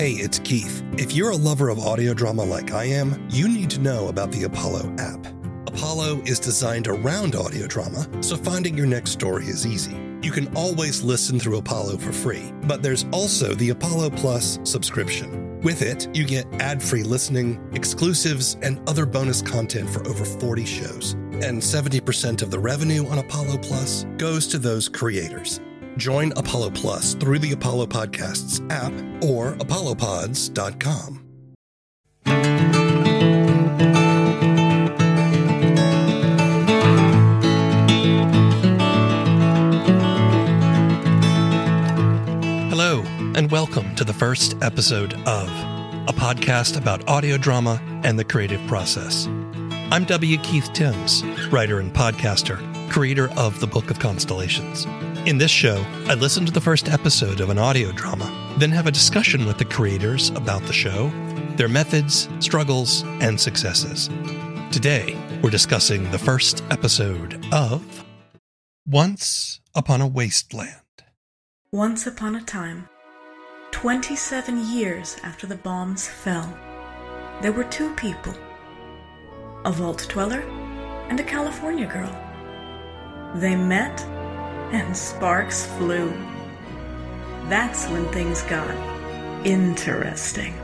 Hey, it's Keith. If you're a lover of audio drama like I am, you need to know about the Apollo app. Apollo is designed around audio drama, so finding your next story is easy. You can always listen through Apollo for free, but there's also the Apollo Plus subscription. With it, you get ad free listening, exclusives, and other bonus content for over 40 shows. And 70% of the revenue on Apollo Plus goes to those creators. Join Apollo Plus through the Apollo Podcasts app or apollopods.com. Hello, and welcome to the first episode of a podcast about audio drama and the creative process. I'm W. Keith Timms, writer and podcaster, creator of the Book of Constellations. In this show, I listen to the first episode of an audio drama, then have a discussion with the creators about the show, their methods, struggles, and successes. Today, we're discussing the first episode of Once Upon a Wasteland. Once upon a time, 27 years after the bombs fell, there were two people a vault dweller and a California girl. They met and sparks flew. That's when things got interesting.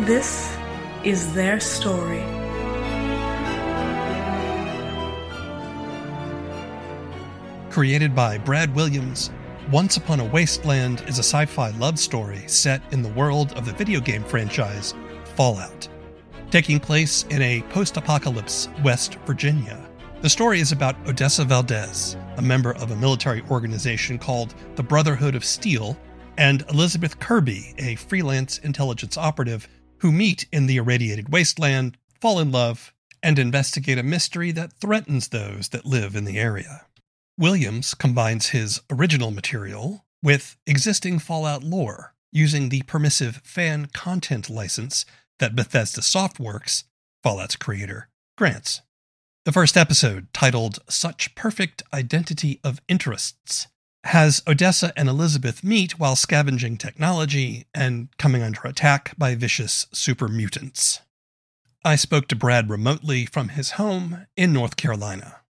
This is their story. Created by Brad Williams, Once Upon a Wasteland is a sci fi love story set in the world of the video game franchise Fallout, taking place in a post apocalypse West Virginia. The story is about Odessa Valdez, a member of a military organization called the Brotherhood of Steel, and Elizabeth Kirby, a freelance intelligence operative, who meet in the irradiated wasteland, fall in love, and investigate a mystery that threatens those that live in the area. Williams combines his original material with existing Fallout lore using the permissive fan content license that Bethesda Softworks, Fallout's creator, grants. The first episode, titled Such Perfect Identity of Interests, has Odessa and Elizabeth meet while scavenging technology and coming under attack by vicious super mutants. I spoke to Brad remotely from his home in North Carolina.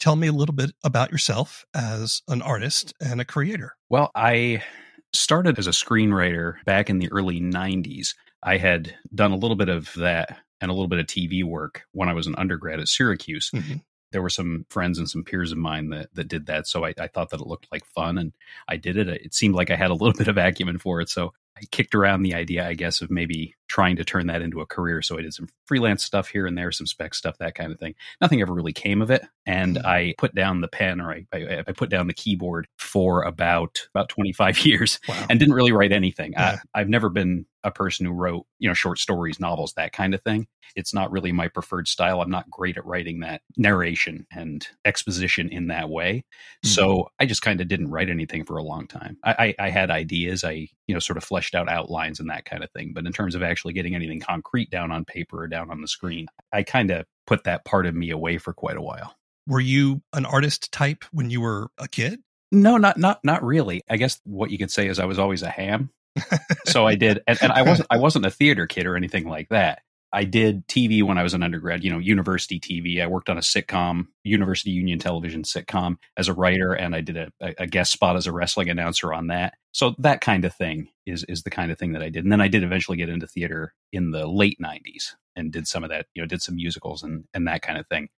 Tell me a little bit about yourself as an artist and a creator. Well, I started as a screenwriter back in the early 90s. I had done a little bit of that and a little bit of TV work when I was an undergrad at Syracuse. Mm-hmm. There were some friends and some peers of mine that, that did that. So I, I thought that it looked like fun and I did it. It seemed like I had a little bit of acumen for it. So I kicked around the idea, I guess, of maybe trying to turn that into a career. So I did some freelance stuff here and there, some spec stuff, that kind of thing. Nothing ever really came of it, and mm-hmm. I put down the pen or I, I, I, put down the keyboard for about about twenty five years, wow. and didn't really write anything. Yeah. I, I've never been a person who wrote you know short stories, novels, that kind of thing. It's not really my preferred style. I'm not great at writing that narration and exposition in that way. Mm-hmm. So I just kind of didn't write anything for a long time. I, I, I had ideas. I you know sort of fleshed out outlines and that kind of thing. But in terms of actually getting anything concrete down on paper or down on the screen, I kind of put that part of me away for quite a while. Were you an artist type when you were a kid? No, not not not really. I guess what you could say is I was always a ham. So I did, and, and I wasn't I wasn't a theater kid or anything like that. I did TV when I was an undergrad, you know, university TV. I worked on a sitcom, University Union Television sitcom as a writer, and I did a, a, guest spot as a wrestling announcer on that. So that kind of thing is is the kind of thing that I did. And then I did eventually get into theater in the late '90s and did some of that, you know, did some musicals and and that kind of thing.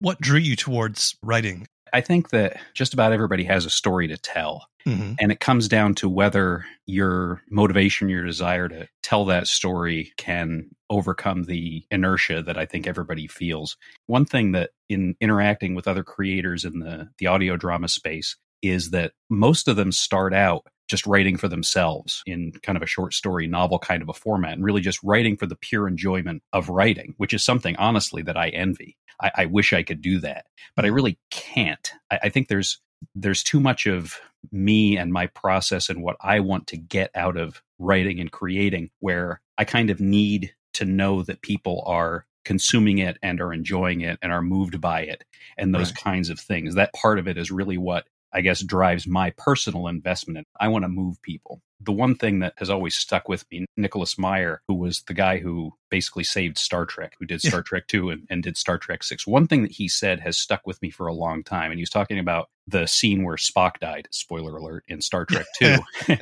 What drew you towards writing? I think that just about everybody has a story to tell. Mm-hmm. And it comes down to whether your motivation, your desire to tell that story can overcome the inertia that I think everybody feels. One thing that in interacting with other creators in the, the audio drama space is that most of them start out just writing for themselves in kind of a short story novel kind of a format and really just writing for the pure enjoyment of writing, which is something honestly that I envy. I, I wish I could do that, but I really can't. I, I think there's there's too much of me and my process and what I want to get out of writing and creating where I kind of need to know that people are consuming it and are enjoying it and are moved by it and those right. kinds of things. That part of it is really what I guess drives my personal investment. I want to move people. the one thing that has always stuck with me, Nicholas Meyer, who was the guy who basically saved Star Trek, who did Star. Trek 2 and, and, did Star Trek 6. One thing that he said has stuck with me for a long time. And he was talking about the scene where Spock died, spoiler alert, in Star Trek 2.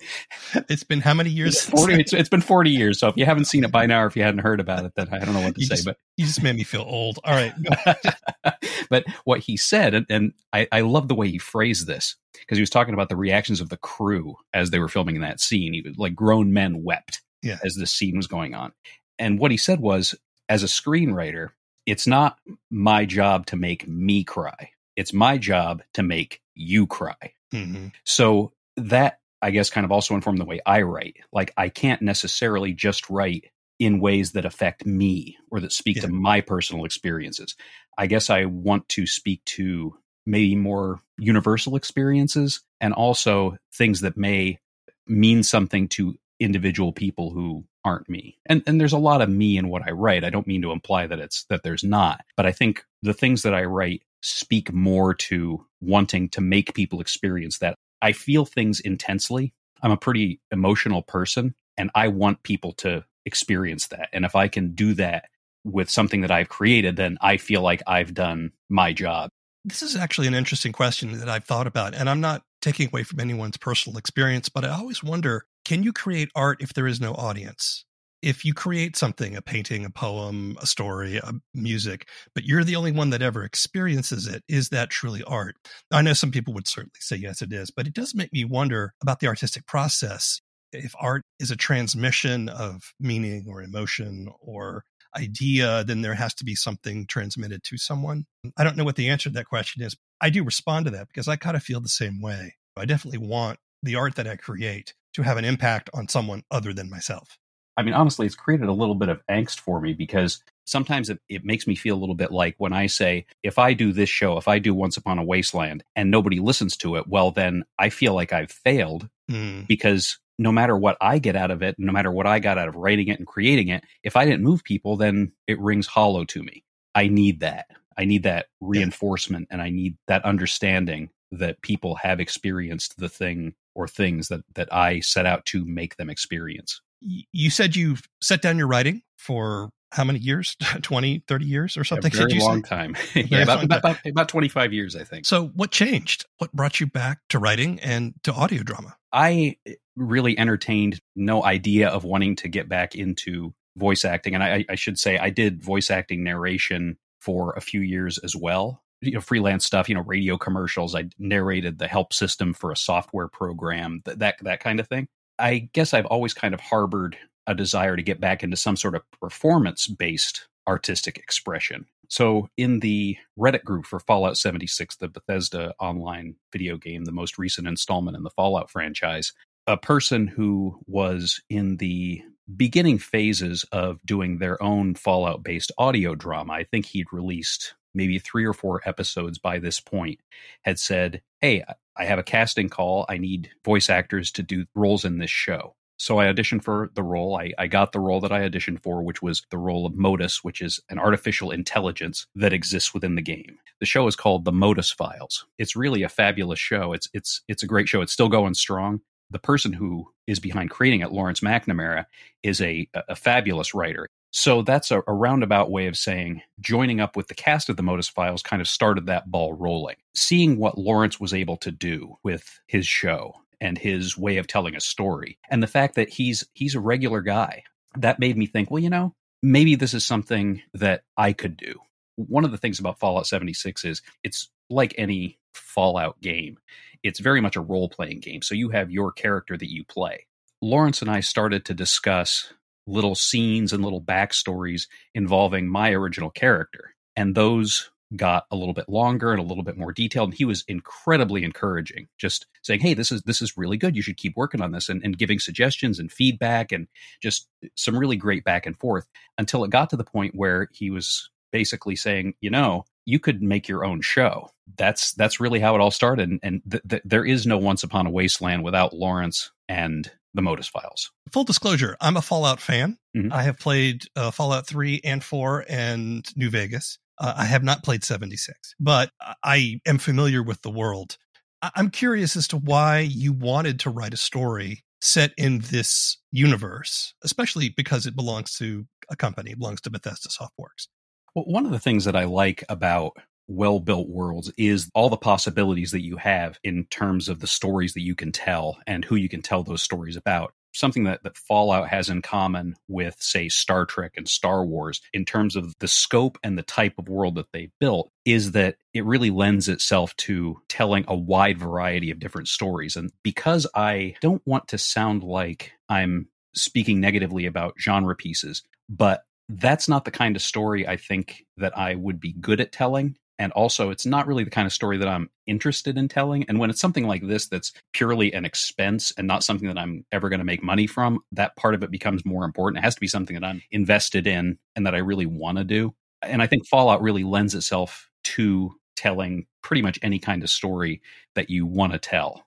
it's been how many years? 40, it's, it's been 40 years. So if you haven't seen it by now, or if you hadn't heard about it, then I don't know what to you say. Just, but you just made me feel old. All right. but what he said, and, and I, I love the way he phrased this because he was talking about the reactions of the crew as they were filming that scene. He was like grown men wept yeah. as this scene was going on. And what he said was, as a screenwriter, it's not my job to make me cry. It's my job to make you cry. Mm-hmm. So that I guess kind of also informed the way I write. Like I can't necessarily just write in ways that affect me or that speak yeah. to my personal experiences. I guess I want to speak to maybe more universal experiences and also things that may mean something to individual people who aren't me. And and there's a lot of me in what I write. I don't mean to imply that it's that there's not, but I think the things that I write speak more to wanting to make people experience that. I feel things intensely. I'm a pretty emotional person and I want people to experience that. And if I can do that with something that I've created, then I feel like I've done my job. This is actually an interesting question that I've thought about. And I'm not taking away from anyone's personal experience, but I always wonder can you create art if there is no audience? If you create something, a painting, a poem, a story, a music, but you're the only one that ever experiences it, is that truly art? I know some people would certainly say yes, it is, but it does make me wonder about the artistic process if art is a transmission of meaning or emotion or idea, then there has to be something transmitted to someone. I don't know what the answer to that question is. I do respond to that because I kind of feel the same way. I definitely want the art that I create to have an impact on someone other than myself. I mean, honestly, it's created a little bit of angst for me because sometimes it, it makes me feel a little bit like when I say, if I do this show, if I do Once Upon a Wasteland and nobody listens to it, well, then I feel like I've failed mm. because no matter what I get out of it, no matter what I got out of writing it and creating it, if I didn't move people, then it rings hollow to me. I need that. I need that reinforcement yeah. and I need that understanding that people have experienced the thing or things that that I set out to make them experience. You said you set down your writing for how many years 20 30 years or something a very long say? time yeah about, about, about, about 25 years i think so what changed what brought you back to writing and to audio drama i eh, really entertained no idea of wanting to get back into voice acting. And I, I should say, I did voice acting narration for a few years as well. You know, freelance stuff, you know, radio commercials. I narrated the help system for a software program, that, that kind of thing. I guess I've always kind of harbored a desire to get back into some sort of performance based artistic expression. So, in the Reddit group for Fallout 76, the Bethesda online video game, the most recent installment in the Fallout franchise, a person who was in the beginning phases of doing their own Fallout based audio drama. I think he'd released maybe three or four episodes by this point, had said, Hey, I have a casting call. I need voice actors to do roles in this show. So I auditioned for the role. I, I, got the role that I auditioned for, which was the role of Modus, which is an artificial intelligence that exists within the game. The show is called The Modus Files. It's really a fabulous show. It's it's it's a great show. It's still going strong the person who is behind creating it, Lawrence McNamara, is a, a fabulous writer. So that's a, a, roundabout way of saying joining up with the cast of the Modus Files kind of started that ball rolling. Seeing what Lawrence was able to do with his show and his way of telling a story, and the fact that he's he's a regular guy, that made me think, well, you know, maybe this is something that I could do. One of the things about Fallout 76 is it's like any Fallout game it's very much a role playing game. So you have your character that you play. Lawrence and I started to discuss little scenes and little backstories involving my original character. And those got a little bit longer and a little bit more detailed. And he was incredibly encouraging, just saying, Hey, this is this is really good. You should keep working on this and, and giving suggestions and feedback and just some really great back and forth until it got to the point where he was basically saying, you know, you could make your own show. That's that's really how it all started. And, and th- th- there is no Once Upon a Wasteland without Lawrence and the Modus Files. Full disclosure: I'm a Fallout fan. Mm-hmm. I have played uh, Fallout three and four and New Vegas. Uh, I have not played 76, but I am familiar with the world. I'm curious as to why you wanted to write a story set in this universe, especially because it belongs to a company, it belongs to Bethesda Softworks. Well, one of the things that I like about well built worlds is all the possibilities that you have in terms of the stories that you can tell and who you can tell those stories about something that, that Fallout has in common with, say, Star Trek and Star Wars in terms of the scope and the type of world that they built is that it really lends itself to telling a wide variety of different stories. And because I don't want to sound like I'm speaking negatively about genre pieces, but that's not the kind of story I think that I would be good at telling and also it's not really the kind of story that I'm interested in telling. And when it's something like this that's purely an expense and not something that I'm ever going to make money from, that part of it becomes more important. It has to be something that I'm invested in and that I really want to do. And I think Fallout really lends itself to telling pretty much any kind of story that you want to tell.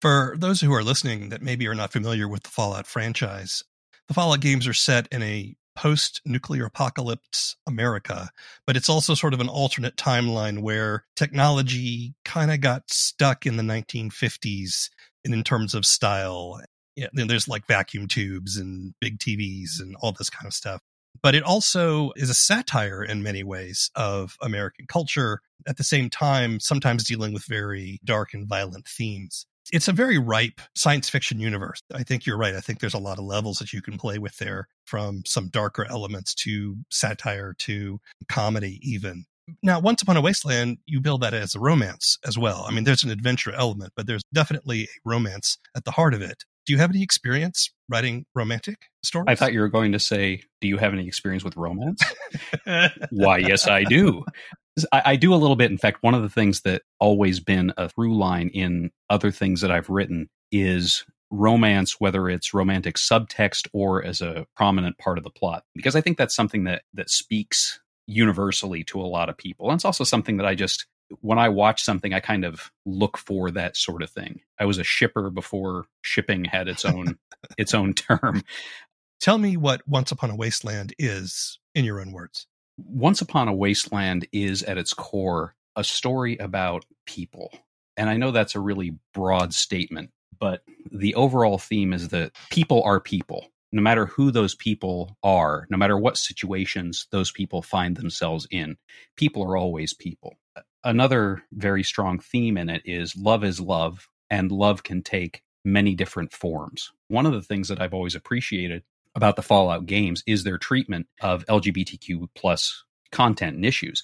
For those who are listening that maybe are not familiar with the Fallout franchise, the Fallout games are set in a post nuclear apocalypse America, but it's also sort of an alternate timeline where technology kind of got stuck in the 1950s in, in terms of style. There's like vacuum tubes and big TVs and all this kind of stuff. But it also is a satire in many ways of American culture, at the same time, sometimes dealing with very dark and violent themes it's a very ripe science fiction universe. I think you're right. I think there's a lot of levels that you can play with there from some darker elements to satire to comedy, even. Now, Once Upon a Wasteland, you build that as a romance as well. I mean, there's an adventure element, but there's definitely a romance at the heart of it. Do you have any experience writing romantic stories? I thought you were going to say, Do you have any experience with romance? Why, yes, I do. I, I, do a little bit. In fact, one of the things that always been a through line in other things that I've written is romance, whether it's romantic subtext or as a prominent part of the plot, because I think that's something that that speaks universally to a lot of people. And it's also something that I just when I watch something, I kind of look for that sort of thing. I was a shipper before shipping had its own its own term. Tell me what Once Upon a Wasteland is in your own words. Once Upon a Wasteland is at its core a story about people. And I know that's a really broad statement, but the overall theme is that people are people. No matter who those people are, no matter what situations those people find themselves in, people are always people. Another very strong theme in it is love is love, and love can take many different forms. One of the things that I've always appreciated about the Fallout games is their treatment of LGBTQ plus content and issues.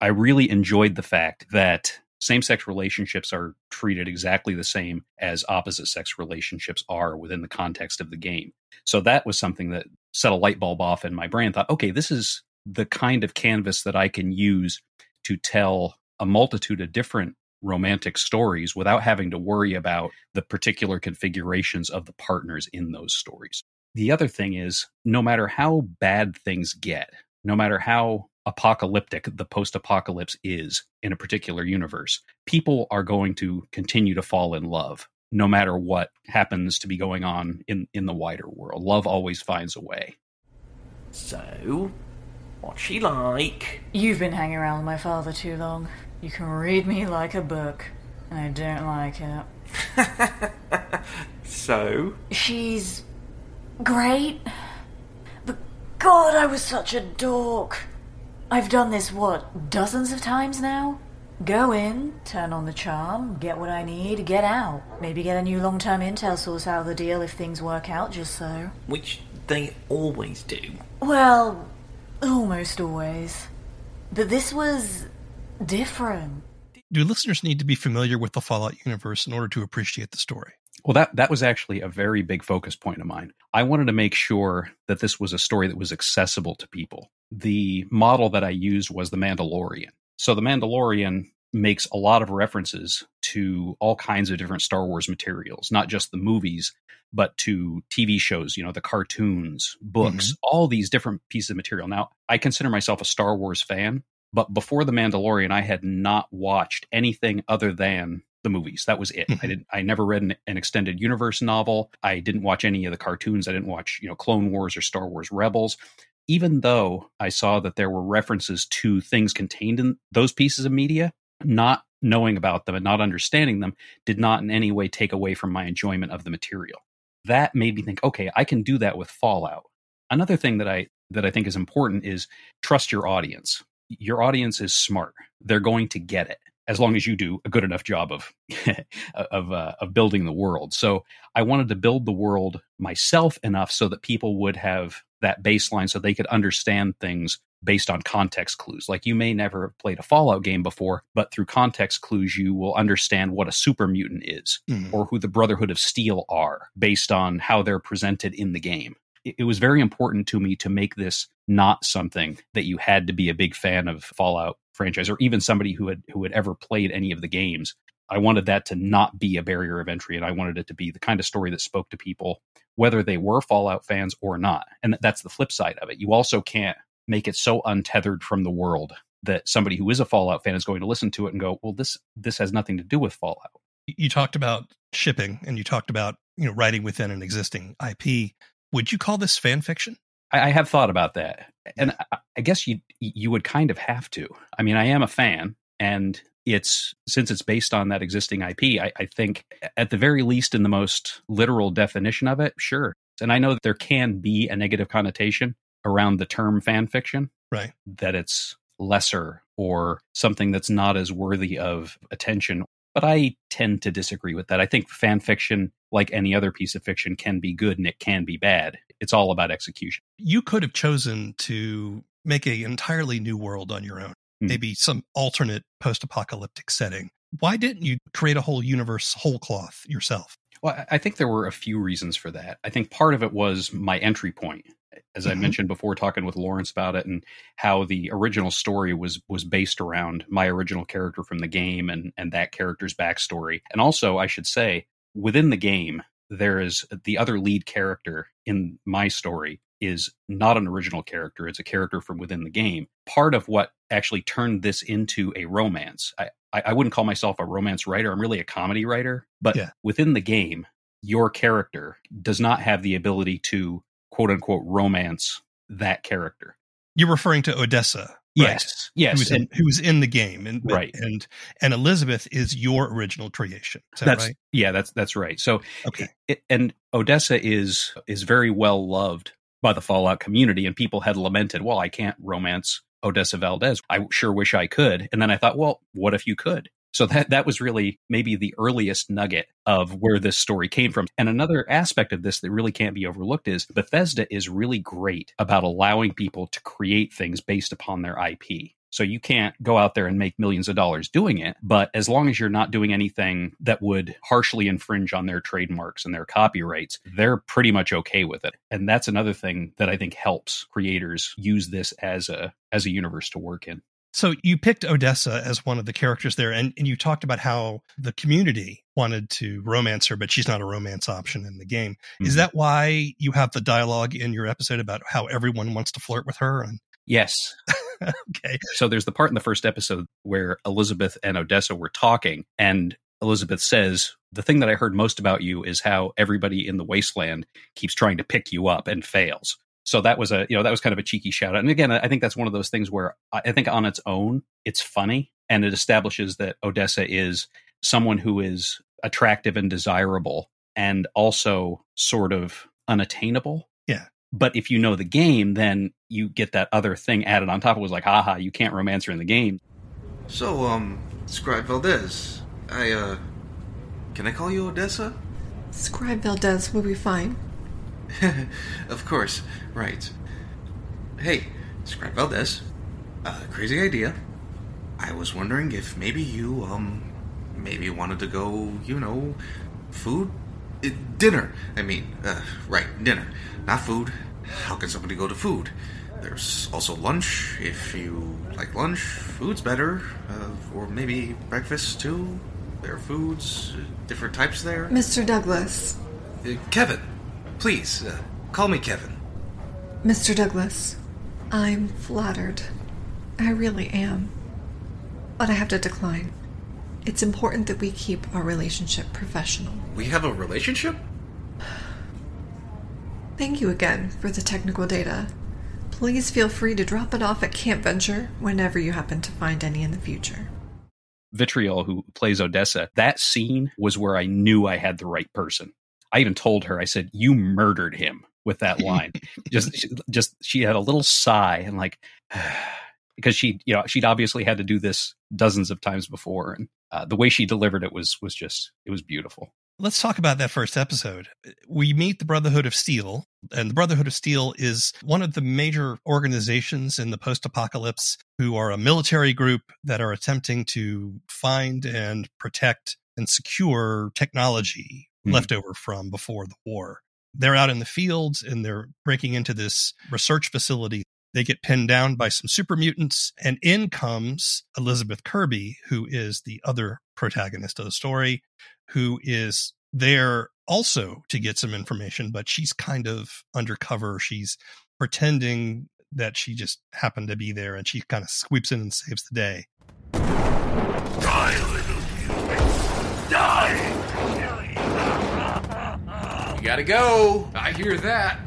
I really enjoyed the fact that same sex relationships are treated exactly the same as opposite sex relationships are within the context of the game. So that was something that set a light bulb off in my brain. Thought, okay, this is the kind of canvas that I can use to tell a multitude of different romantic stories without having to worry about the particular configurations of the partners in those stories. The other thing is, no matter how bad things get, no matter how apocalyptic the post apocalypse is in a particular universe, people are going to continue to fall in love no matter what happens to be going on in, in the wider world. Love always finds a way. So, what's she like? You've been hanging around with my father too long. You can read me like a book, and I don't like it. so? She's great. But God, I was such a dork. I've done this, what, dozens of times now? Go in, turn on the charm, get what I need, get out. Maybe get a new long term intel source out of the deal if things work out just so. Which they always do. Well, almost always. But this was different. Do listeners need to be familiar with the Fallout universe in order to appreciate the story? Well, that that was actually a very big focus point of mine. I wanted to make sure that this was a story that was accessible to people. The model that I used was The Mandalorian. So The Mandalorian makes a lot of references to all kinds of different Star Wars materials, not just the movies, but to TV shows, you know, the cartoons, books, mm-hmm. all these different pieces of material. Now, I consider myself a Star Wars fan, but before The Mandalorian, I had not watched anything other than the movies. That was it. I mm-hmm. didn't. I never read an, an, extended universe novel. I didn't watch any of the cartoons. I didn't watch you know Clone Wars or Star Wars Rebels. Even though I saw that there were references to things contained in those pieces of media, not knowing about them and not understanding them did not in any way take away from my enjoyment of the material. That made me think, okay, I can do that with Fallout. Another thing that I that I think is important is trust your audience. Your audience is smart. They're going to get it as long as you do a good enough job of of uh, of building the world. So I wanted to build the world myself enough so that people would have that baseline so they could understand things based on context clues. Like you may never have played a Fallout game before, but through context clues, you will understand what a super mutant is mm. or who the Brotherhood of Steel are based on how they're presented in the game. It, it was very important to me to make this not something that you had to be a big fan of Fallout franchise or even somebody who had who had ever played any of the games. I wanted that to not be a barrier of entry and I wanted it to be the kind of story that spoke to people whether they were Fallout fans or not. And that's the flip side of it. You also can't make it so untethered from the world that somebody who is a Fallout fan is going to listen to it and go, "Well, this this has nothing to do with Fallout." You talked about shipping, and you talked about you know writing within an existing IP. Would you call this fan fiction? I, I have thought about that, and I, I guess you you would kind of have to. I mean, I am a fan, and it's since it's based on that existing IP, I, I, think at the very least, in the most literal definition of it, sure. And I know that there can be a negative connotation around the term fan fiction. Right. That it's lesser or something that's not as worthy of attention. But I tend to disagree with that. I think fan fiction, like any other piece of fiction, can be good and it can be bad. It's all about execution. You could have chosen to make an entirely new world on your own, mm-hmm. maybe some alternate post apocalyptic setting. Why didn't you create a whole universe whole cloth yourself? Well, I think there were a few reasons for that. I think part of it was my entry point as mm-hmm. I mentioned before, talking with Lawrence about it, and how the original story was was based around my original character from the game and and that character's backstory. And also, I should say, within the game, there is the other lead character in my story is not an original character; it's a character from within the game. Part of what actually turned this into a romance. I, I, wouldn't call myself a romance writer. I'm really a comedy writer. But yeah. within the game, your character does not have the ability to quote unquote romance that character. You're referring to Odessa. Right? Yes, yes, who's in, who's in the game, and right, and and Elizabeth is your original creation. Is that that's right? yeah, that's that's right. So okay, it, and Odessa is is very well loved by the Fallout community, and people had lamented, "Well, I can't romance Odessa Valdez. I sure wish I could." And then I thought, "Well, what if you could?" So that that was really maybe the earliest nugget of where this story came from. And another aspect of this that really can't be overlooked is Bethesda is really great about allowing people to create things based upon their IP. So you can't go out there and make millions of dollars doing it. But as long as you're not doing anything that would harshly infringe on their trademarks and their copyrights, they're pretty much okay with it. And that's another thing that I think helps creators use this as a as a universe to work in. So you picked Odessa as one of the characters there, and, and you talked about how the community wanted to romance her, but she's not a romance option in the game. Mm-hmm. Is that why you have the dialogue in your episode about how everyone wants to flirt with her? And yes. okay. So there's the part in the first episode where Elizabeth and Odessa were talking, and Elizabeth says, The thing that I heard most about you is how everybody in the wasteland keeps trying to pick you up and fails so that was a you know that was kind of a cheeky shout out. And again i think that's one of those things where i think on its own it's funny and it establishes that odessa is someone who is attractive and desirable and also sort of unattainable. Yeah. But if you know the game then you get that other thing added on top it was like haha you can't romance her in the game. So um scribe valdez i uh can i call you odessa? Scribe valdez will be fine of course, right. Hey, Scribe Valdez. Uh, crazy idea. I was wondering if maybe you, um, maybe wanted to go, you know, food? Uh, dinner, I mean. Uh, right, dinner. Not food. How can somebody go to food? There's also lunch, if you like lunch. Food's better. Uh, or maybe breakfast, too. There are foods, uh, different types there. Mr. Douglas. Uh, Kevin. Please, uh, call me Kevin. Mr. Douglas, I'm flattered. I really am. But I have to decline. It's important that we keep our relationship professional. We have a relationship? Thank you again for the technical data. Please feel free to drop it off at Camp Venture whenever you happen to find any in the future. Vitriol, who plays Odessa, that scene was where I knew I had the right person. I even told her, I said, "You murdered him." With that line, just, just she had a little sigh and like, because she, you know, she'd obviously had to do this dozens of times before, and uh, the way she delivered it was was just, it was beautiful. Let's talk about that first episode. We meet the Brotherhood of Steel, and the Brotherhood of Steel is one of the major organizations in the post apocalypse who are a military group that are attempting to find and protect and secure technology mm-hmm. left over from before the war. They're out in the fields and they're breaking into this research facility. They get pinned down by some super mutants, and in comes Elizabeth Kirby, who is the other protagonist of the story who is there also to get some information, but she's kind of undercover. She's pretending that she just happened to be there and she kind of sweeps in and saves the day. Die, little you. Die! You gotta go. I hear that.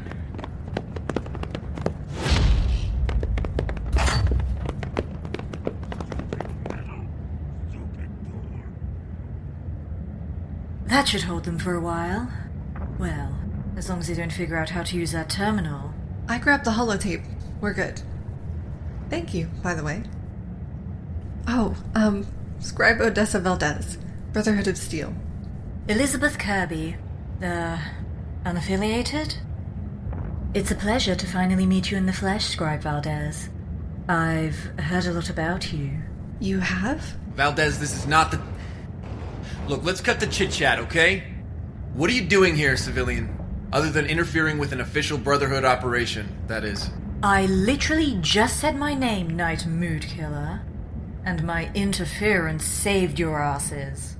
That should hold them for a while. Well, as long as they don't figure out how to use that terminal. I grabbed the holotape. We're good. Thank you, by the way. Oh, um, Scribe Odessa Valdez, Brotherhood of Steel. Elizabeth Kirby, the unaffiliated? It's a pleasure to finally meet you in the flesh, Scribe Valdez. I've heard a lot about you. You have? Valdez, this is not the Look, let's cut the chit chat, okay? What are you doing here, civilian? Other than interfering with an official Brotherhood operation, that is. I literally just said my name, Night Mood Killer, and my interference saved your asses.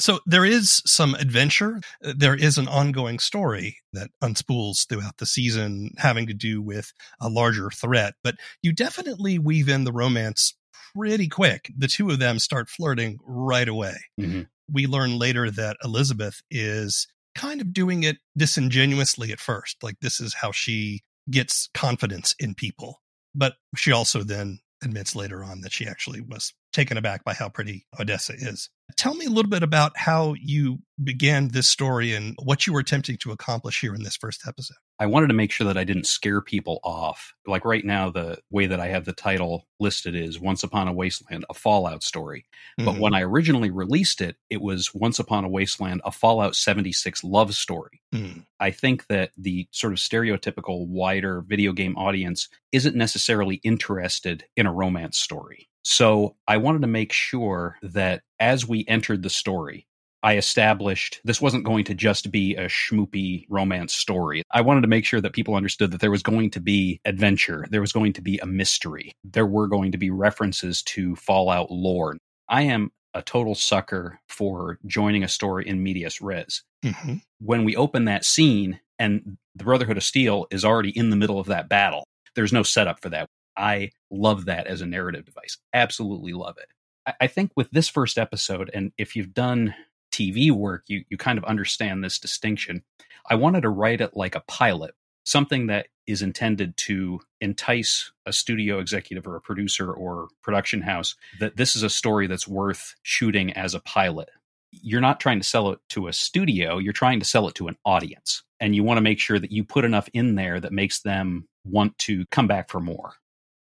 So there is some adventure. There is an ongoing story that unspools throughout the season having to do with a larger threat, but you definitely weave in the romance pretty quick. The two of them start flirting right away. Mm-hmm we learn later that Elizabeth is kind of doing it disingenuously at first. Like this is how she gets confidence in people. But she also then admits later on that she actually was taken aback by how pretty Odessa is. Tell me a little bit about how you began this story and what you were attempting to accomplish here in this first episode. I wanted to make sure that I didn't scare people off. Like right now, the way that I have the title listed is Once Upon a Wasteland, a Fallout story. Mm-hmm. But when I originally released it, it was Once Upon a Wasteland, a Fallout 76 love story. Mm. I think that the sort of stereotypical wider video game audience isn't necessarily interested in a romance story. So I wanted to make sure that as we entered the story, I established this wasn't going to just be a schmoopy romance story. I wanted to make sure that people understood that there was going to be adventure, there was going to be a mystery, there were going to be references to Fallout lore. I am a total sucker for joining a story in medias res. Mm-hmm. When we open that scene and the Brotherhood of Steel is already in the middle of that battle, there's no setup for that. I love that as a narrative device. Absolutely love it. I, I think with this first episode, and if you've done TV work, you you kind of understand this distinction. I wanted to write it like a pilot, something that is intended to entice a studio executive or a producer or production house that this is a story that's worth shooting as a pilot. You're not trying to sell it to a studio, you're trying to sell it to an audience. And you want to make sure that you put enough in there that makes them want to come back for more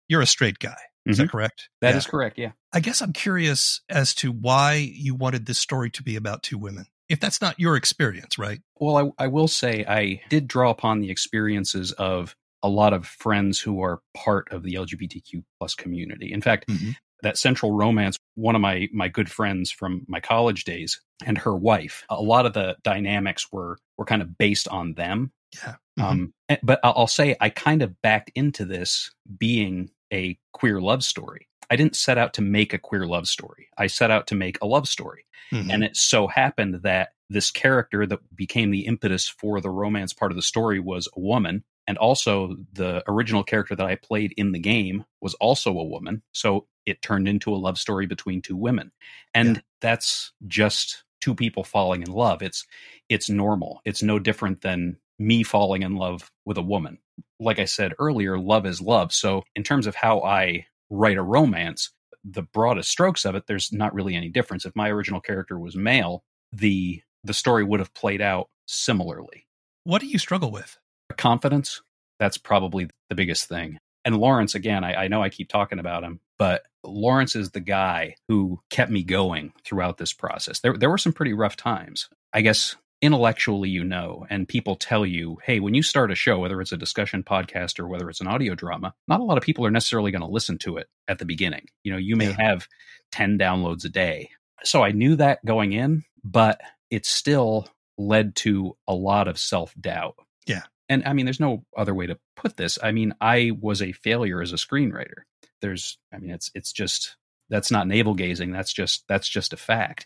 you're a straight guy. Is mm-hmm. that correct? That yeah. is correct. Yeah. I guess I'm curious as to why you wanted this story to be about two women. If that's not your experience, right? Well, I, I will say I did draw upon the experiences of a lot of friends who are part of the LGBTQ plus community. In fact, mm-hmm. that central romance, one of my my good friends from my college days and her wife, a lot of the dynamics were were kind of based on them. Yeah. Mm-hmm. Um, eh, but I'll say I kind of backed into this being a queer love story. I didn't set out to make a queer love story. I set out to make a love story. Mm-hmm. And it so happened that this character that became the impetus for the romance part of the story was a woman. And also, the original character that I played in the game was also a woman. So it turned into a love story between two women. And yeah. that's just two people falling in love. It's it's normal. It's no different than me falling in love with a woman. Like I said earlier, love is love. So, in terms of how I write a romance, the broadest strokes of it, there's not really any difference. If my original character was male, the the story would have played out similarly. What do you struggle with? Confidence. That's probably the biggest thing. And Lawrence, again, I, I know I keep talking about him, but Lawrence is the guy who kept me going throughout this process. There, there were some pretty rough times. I guess intellectually you know and people tell you hey when you start a show whether it's a discussion podcast or whether it's an audio drama not a lot of people are necessarily going to listen to it at the beginning. You know you may yeah. have 10 downloads a day. So i knew that going in but it still led to a lot of self-doubt. Yeah. And i mean there's no other way to put this. I mean i was a failure as a screenwriter. There's i mean it's it's just that's not navel gazing that's just that's just a fact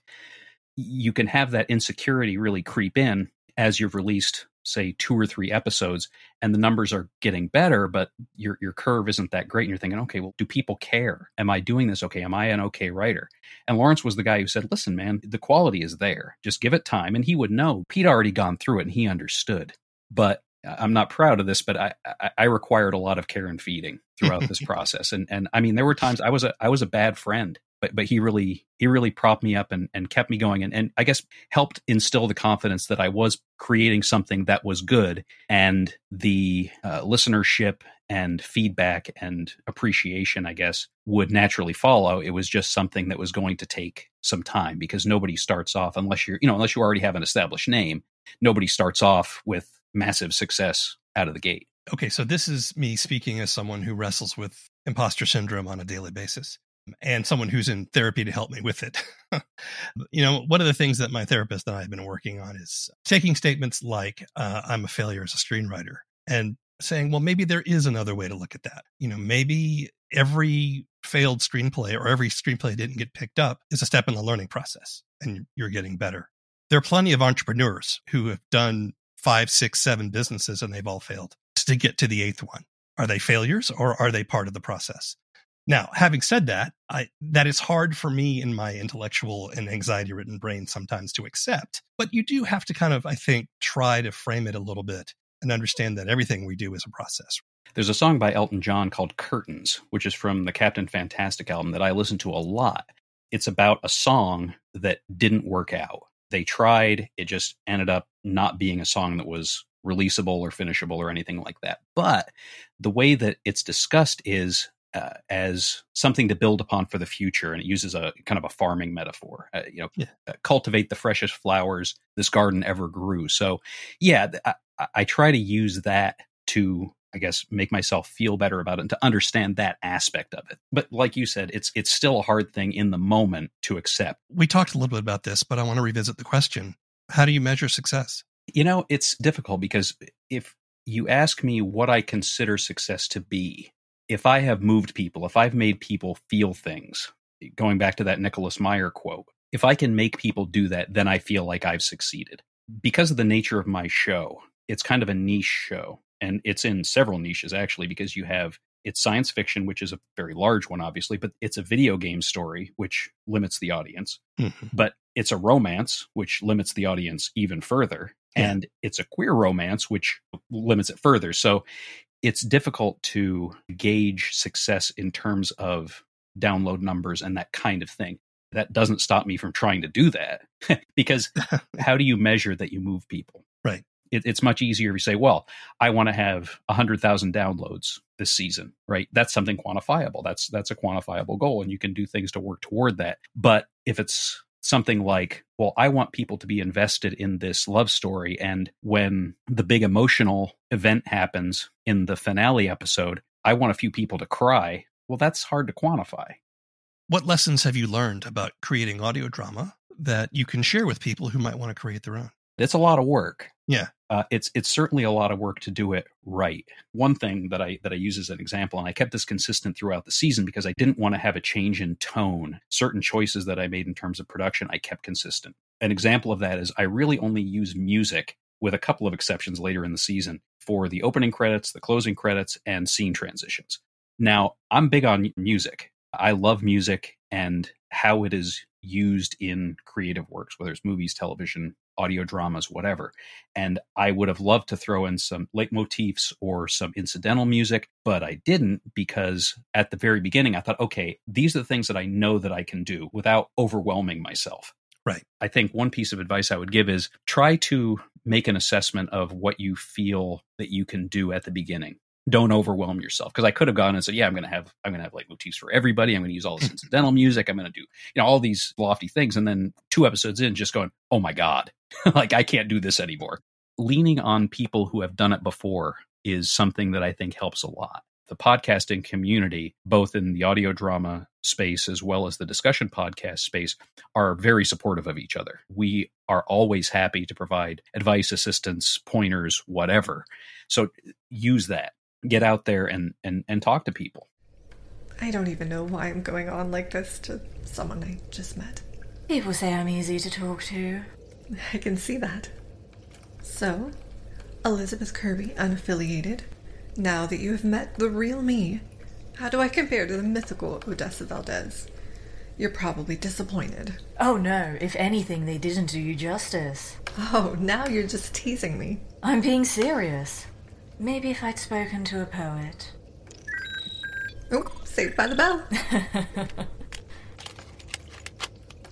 you can have that insecurity really creep in as you've released say two or three episodes and the numbers are getting better but your your curve isn't that great and you're thinking okay well do people care? Am i doing this okay? Am i an okay writer? And lawrence was the guy who said listen man the quality is there. Just give it time. And he would know. Pete already gone through it and he understood. But i'm not proud of this but i i, I required a lot of care and feeding throughout this process. And and i mean there were times i was a i was a bad friend but but he really he really propped me up and, and kept me going and, and I guess helped instill the confidence that I was creating something that was good and the uh, listenership and feedback and appreciation I guess would naturally follow. It was just something that was going to take some time because nobody starts off unless you're you know unless you already have an established name nobody starts off with massive success out of the gate. Okay so this is me speaking as someone who wrestles with imposter syndrome on a daily basis and someone who's in therapy to help me with it. you know, one of the things that my therapist and I have been working on is taking statements like, uh, I'm a failure as a screenwriter and saying, well, maybe there is another way to look at that. You know, maybe every failed screenplay or every screenplay didn't get picked up is a step in the learning process and you're getting better. There are plenty of entrepreneurs who have done five, six, seven businesses and they've all failed to get to the eighth one. Are they failures or are they part of the process? Now, having said that, I, that is hard for me in my intellectual and anxiety ridden brain sometimes to accept. But you do have to kind of, I think, try to frame it a little bit and understand that everything we do is a process. There's a song by Elton John called Curtains, which is from the Captain Fantastic album that I listen to a lot. It's about a song that didn't work out. They tried, it just ended up not being a song that was releasable or finishable or anything like that. But the way that it's discussed is uh, as something to build upon for the future, and it uses a kind of a farming metaphor. Uh, you know, yeah. uh, cultivate the freshest flowers this garden ever grew. So, yeah, I, I, try to use that to, I guess, make myself feel better about it and to understand that aspect of it. But like you said, it's it's still a hard thing in the moment to accept. We talked a little bit about this, but I want to revisit the question: How do you measure success? You know, it's difficult because if you ask me what I consider success to be, if I have moved people, if I've made people feel things, going back to that Nicholas Meyer quote, if I can make people do that, then I feel like I've succeeded. Because of the nature of my show, it's kind of a niche show. And it's in several niches actually, because you have it's science fiction, which is a very large one, obviously, but it's a video game story, which limits the audience. Mm-hmm. But it's a romance, which limits the audience even further. Yeah. And it's a queer romance, which limits it further. So it's difficult to gauge success in terms of download numbers and that kind of thing. That doesn't stop me from trying to do that because how do you measure that you move people? Right. It, it's much easier if you say, well, I want to have 100,000 downloads this season, right? That's something quantifiable. That's that's a quantifiable goal and you can do things to work toward that. But if it's something like, well, I want people to be invested in this love story. And when the big emotional event happens in the finale episode, I want a few people to cry. Well, that's hard to quantify. What lessons have you learned about creating audio drama that you can share with people who might want to create their own? It's a lot of work. Yeah. Uh, it's it's certainly a lot of work to do it right. One thing that I that I use as an example, and I kept this consistent throughout the season because I didn't want to have a change in tone. Certain choices that I made in terms of production, I kept consistent. An example of that is I really only use music, with a couple of exceptions later in the season, for the opening credits, the closing credits, and scene transitions. Now, I'm big on music. I love music and how it is used in creative works, whether it's movies, television, audio dramas, whatever. And I would have loved to throw in some leitmotifs or some incidental music, but I didn't because at the very beginning I thought, okay, these are the things that I know that I can do without overwhelming myself. Right. I think one piece of advice I would give is try to make an assessment of what you feel that you can do at the beginning don't overwhelm yourself because i could have gone and said yeah i'm going to have i'm going to have leitmotifs for everybody i'm going to use all this incidental music i'm going to do you know all these lofty things and then two episodes in just going oh my god like i can't do this anymore leaning on people who have done it before is something that i think helps a lot the podcasting community both in the audio drama space as well as the discussion podcast space are very supportive of each other we are always happy to provide advice assistance pointers whatever so use that get out there and and and talk to people. I don't even know why I'm going on like this to someone I just met. People say I'm easy to talk to. I can see that. So, Elizabeth Kirby, unaffiliated, now that you have met the real me, how do I compare to the mythical Odessa Valdez? You're probably disappointed. Oh no, if anything, they didn't do you justice. Oh, now you're just teasing me. I'm being serious. Maybe if I'd spoken to a poet. Oh, saved by the bell.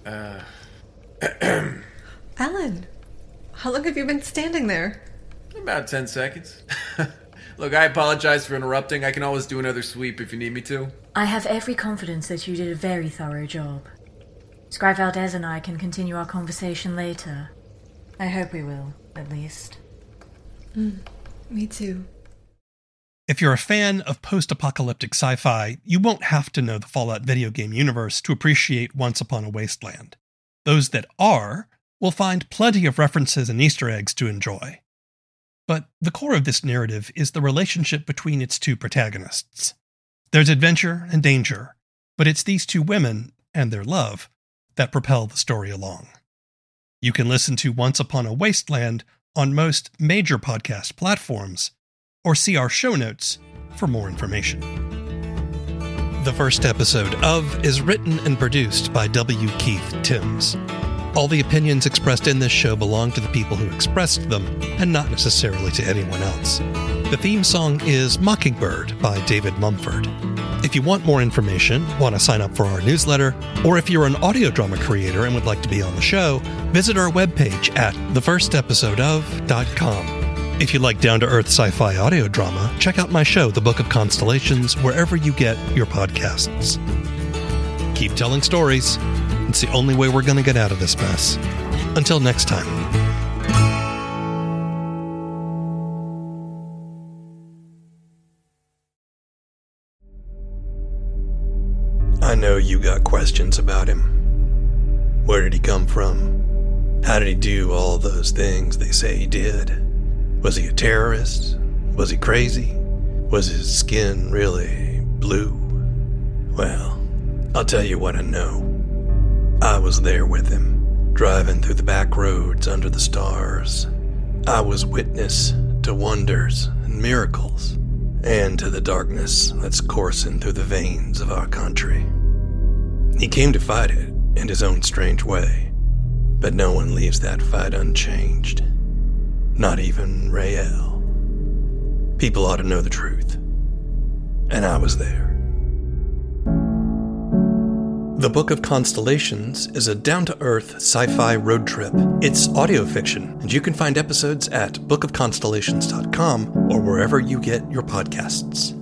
uh. Alan, how long have you been standing there? About 10 seconds. Look, I apologize for interrupting. I can always do another sweep if you need me to. I have every confidence that you did a very thorough job. Scribe Valdez and I can continue our conversation later. I hope we will, at least. Mm. Me too. If you're a fan of post apocalyptic sci fi, you won't have to know the Fallout video game universe to appreciate Once Upon a Wasteland. Those that are will find plenty of references and Easter eggs to enjoy. But the core of this narrative is the relationship between its two protagonists. There's adventure and danger, but it's these two women and their love that propel the story along. You can listen to Once Upon a Wasteland on most major podcast platforms, or see our show notes for more information. The first episode of is written and produced by W. Keith Timms. All the opinions expressed in this show belong to the people who expressed them, and not necessarily to anyone else. The theme song is Mockingbird by David Mumford. If you want more information, want to sign up for our newsletter, or if you're an audio drama creator and would like to be on the show, visit our webpage at thefirstepisodeof.com. If you like down to earth sci fi audio drama, check out my show, The Book of Constellations, wherever you get your podcasts. Keep telling stories. It's the only way we're going to get out of this mess. Until next time. I know you got questions about him. Where did he come from? How did he do all those things they say he did? Was he a terrorist? Was he crazy? Was his skin really blue? Well, I'll tell you what I know. Was there with him, driving through the back roads under the stars. I was witness to wonders and miracles, and to the darkness that's coursing through the veins of our country. He came to fight it in his own strange way, but no one leaves that fight unchanged. Not even Rael. People ought to know the truth. And I was there. The Book of Constellations is a down to earth sci fi road trip. It's audio fiction, and you can find episodes at bookofconstellations.com or wherever you get your podcasts.